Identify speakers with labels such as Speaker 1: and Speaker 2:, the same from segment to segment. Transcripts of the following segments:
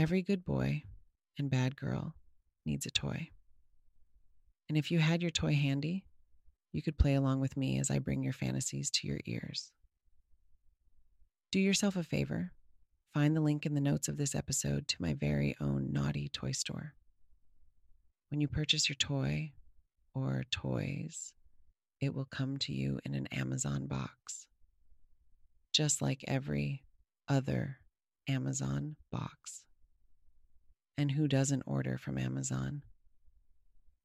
Speaker 1: Every good boy and bad girl needs a toy. And if you had your toy handy, you could play along with me as I bring your fantasies to your ears. Do yourself a favor. Find the link in the notes of this episode to my very own naughty toy store. When you purchase your toy or toys, it will come to you in an Amazon box, just like every other Amazon box. And who doesn't order from Amazon?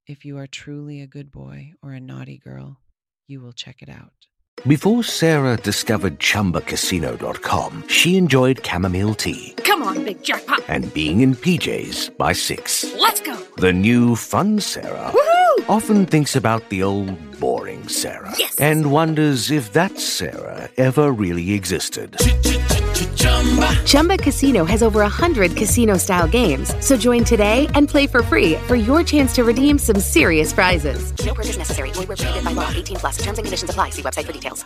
Speaker 1: If you are truly a good boy or a naughty girl, you will check it out.
Speaker 2: Before Sarah discovered ChumbaCasino.com, she enjoyed chamomile tea.
Speaker 3: Come on, big jackpot.
Speaker 2: And being in PJs by six.
Speaker 3: Let's go.
Speaker 2: The new fun Sarah
Speaker 3: Woohoo!
Speaker 2: often thinks about the old boring Sarah.
Speaker 3: Yes.
Speaker 2: And wonders if that Sarah ever really existed.
Speaker 4: Chumba Casino has over 100 casino style games. So join today and play for free for your chance to redeem some serious prizes.
Speaker 5: No purchase necessary. Void where prohibited by law. 18 plus. Terms and conditions apply. See website for details.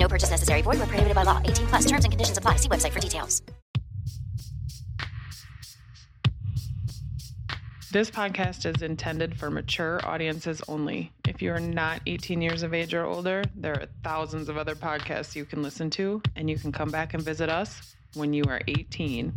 Speaker 5: No purchase necessary. Void where prohibited by law. 18 plus. Terms and conditions apply. See website for details.
Speaker 6: This podcast is intended for mature audiences only. If you are not 18 years of age or older, there are thousands of other podcasts you can listen to, and you can come back and visit us when you are 18.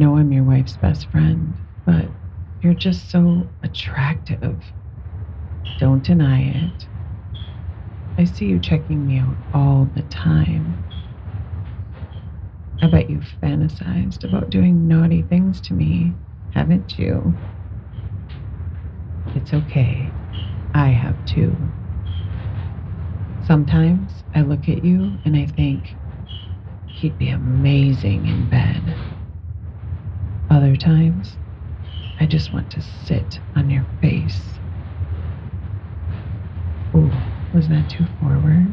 Speaker 1: Know I'm your wife's best friend, but you're just so attractive. Don't deny it. I see you checking me out all the time. I bet you've fantasized about doing naughty things to me, haven't you? It's okay. I have too. Sometimes I look at you and I think he'd be amazing in bed. Other times, I just want to sit on your face. Ooh, was that too forward?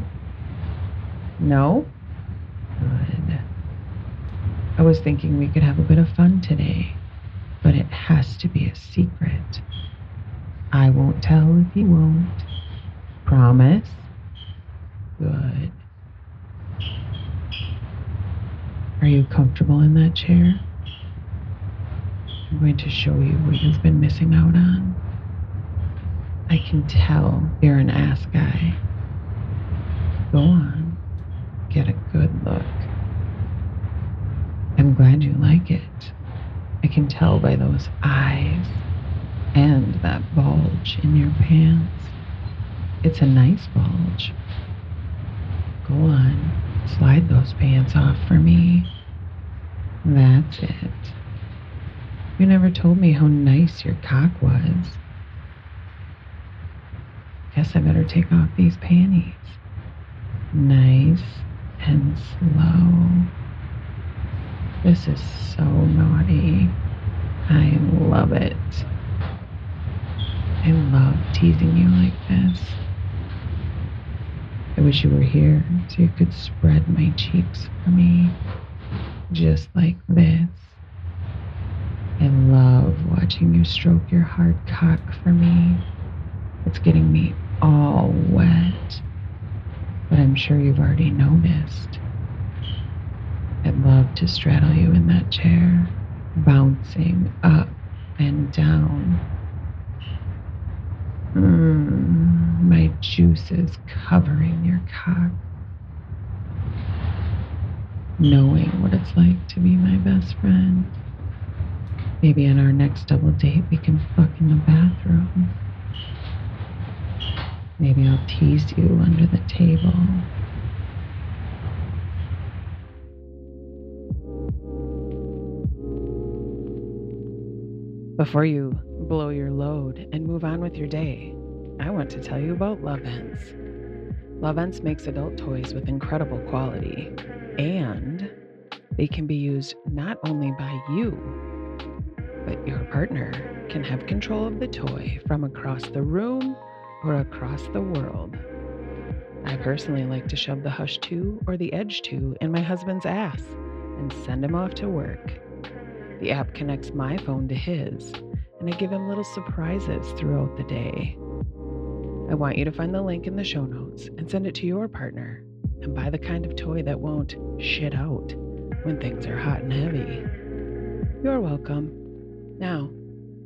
Speaker 1: No? Good. I was thinking we could have a bit of fun today, but it has to be a secret. I won't tell if you won't. Promise? Good. Are you comfortable in that chair? I'm going to show you what you've been missing out on. I can tell you're an ass guy. Go on, get a good look. I'm glad you like it. I can tell by those eyes and that bulge in your pants. It's a nice bulge. Go on, slide those pants off for me. That's it. You never told me how nice your cock was. Guess I better take off these panties. Nice and slow. This is so naughty. I love it. I love teasing you like this. I wish you were here so you could spread my cheeks for me. Just like this. Watching you stroke your hard cock for me. It's getting me all wet. But I'm sure you've already noticed. I'd love to straddle you in that chair, bouncing up and down. Mmm, my juices covering your cock. Knowing what it's like to be my best friend. Maybe on our next double date, we can fuck in the bathroom. Maybe I'll tease you under the table. Before you blow your load and move on with your day, I want to tell you about Lovense. Lovense makes adult toys with incredible quality, and they can be used not only by you, but your partner can have control of the toy from across the room or across the world. I personally like to shove the Hush 2 or the Edge 2 in my husband's ass and send him off to work. The app connects my phone to his, and I give him little surprises throughout the day. I want you to find the link in the show notes and send it to your partner and buy the kind of toy that won't shit out when things are hot and heavy. You're welcome. Now,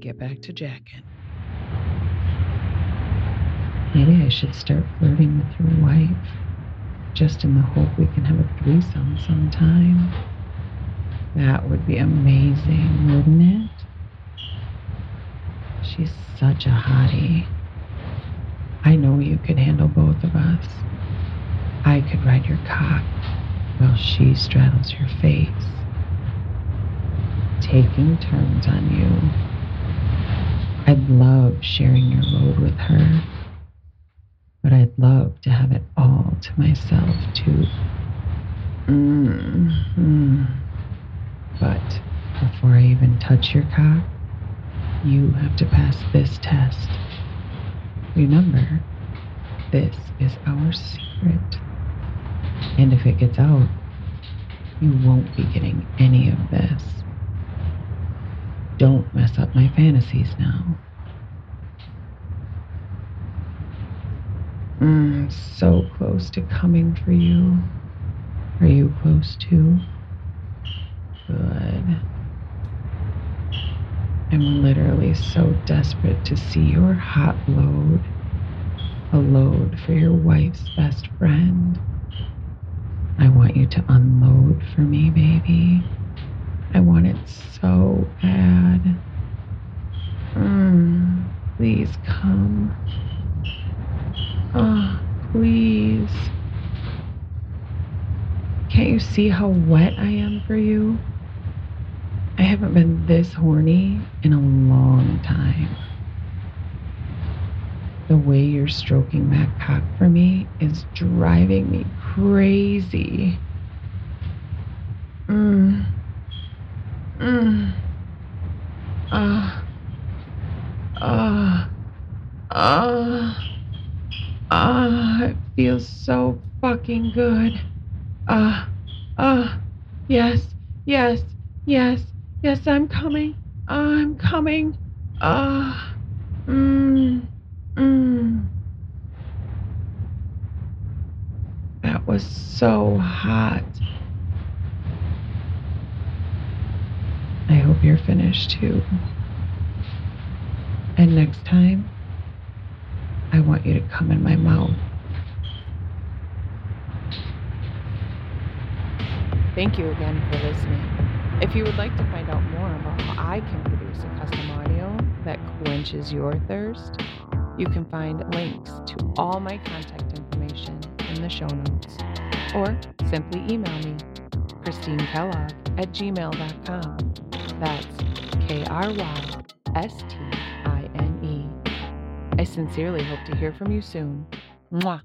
Speaker 1: get back to jacking. Maybe I should start flirting with your wife, just in the hope we can have a threesome sometime. That would be amazing, wouldn't it? She's such a hottie. I know you could handle both of us. I could ride your cock while she straddles your face, taking turns on you. I'd love sharing your load with her, but I'd love to have it all to myself, too. Mm-hmm. But before I even touch your cock, you have to pass this test. Remember, this is our secret. And if it gets out, you won't be getting any of this. Don't mess up my fantasies now. Mm, so close to coming for you. Are you close too? Good. I'm literally so desperate to see your hot load. A load for your wife's best friend. I want you to unload for me, baby. I want it so bad. Mm, please come. Ah, oh, please. Can't you see how wet I am for you? I haven't been this horny in a long time. The way you're stroking that cock for me is driving me crazy. Mmm. Mmm. Ah. Ah. Ah. Ah. It feels so fucking good. Ah. Ah. Yes. Yes. Yes. Yes, I'm coming. I'm coming. Ah. Mmm. Mmm. That was so hot. I hope you're finished too. And next time, I want you to come in my mouth. Thank you again for listening. If you would like to find out more about how I can produce a custom audio that quenches your thirst, you can find links to all my contact information in the show notes. Or simply email me, Krystine Kellogg at gmail.com. That's K R Y S T I N E. I sincerely hope to hear from you soon. Mwah.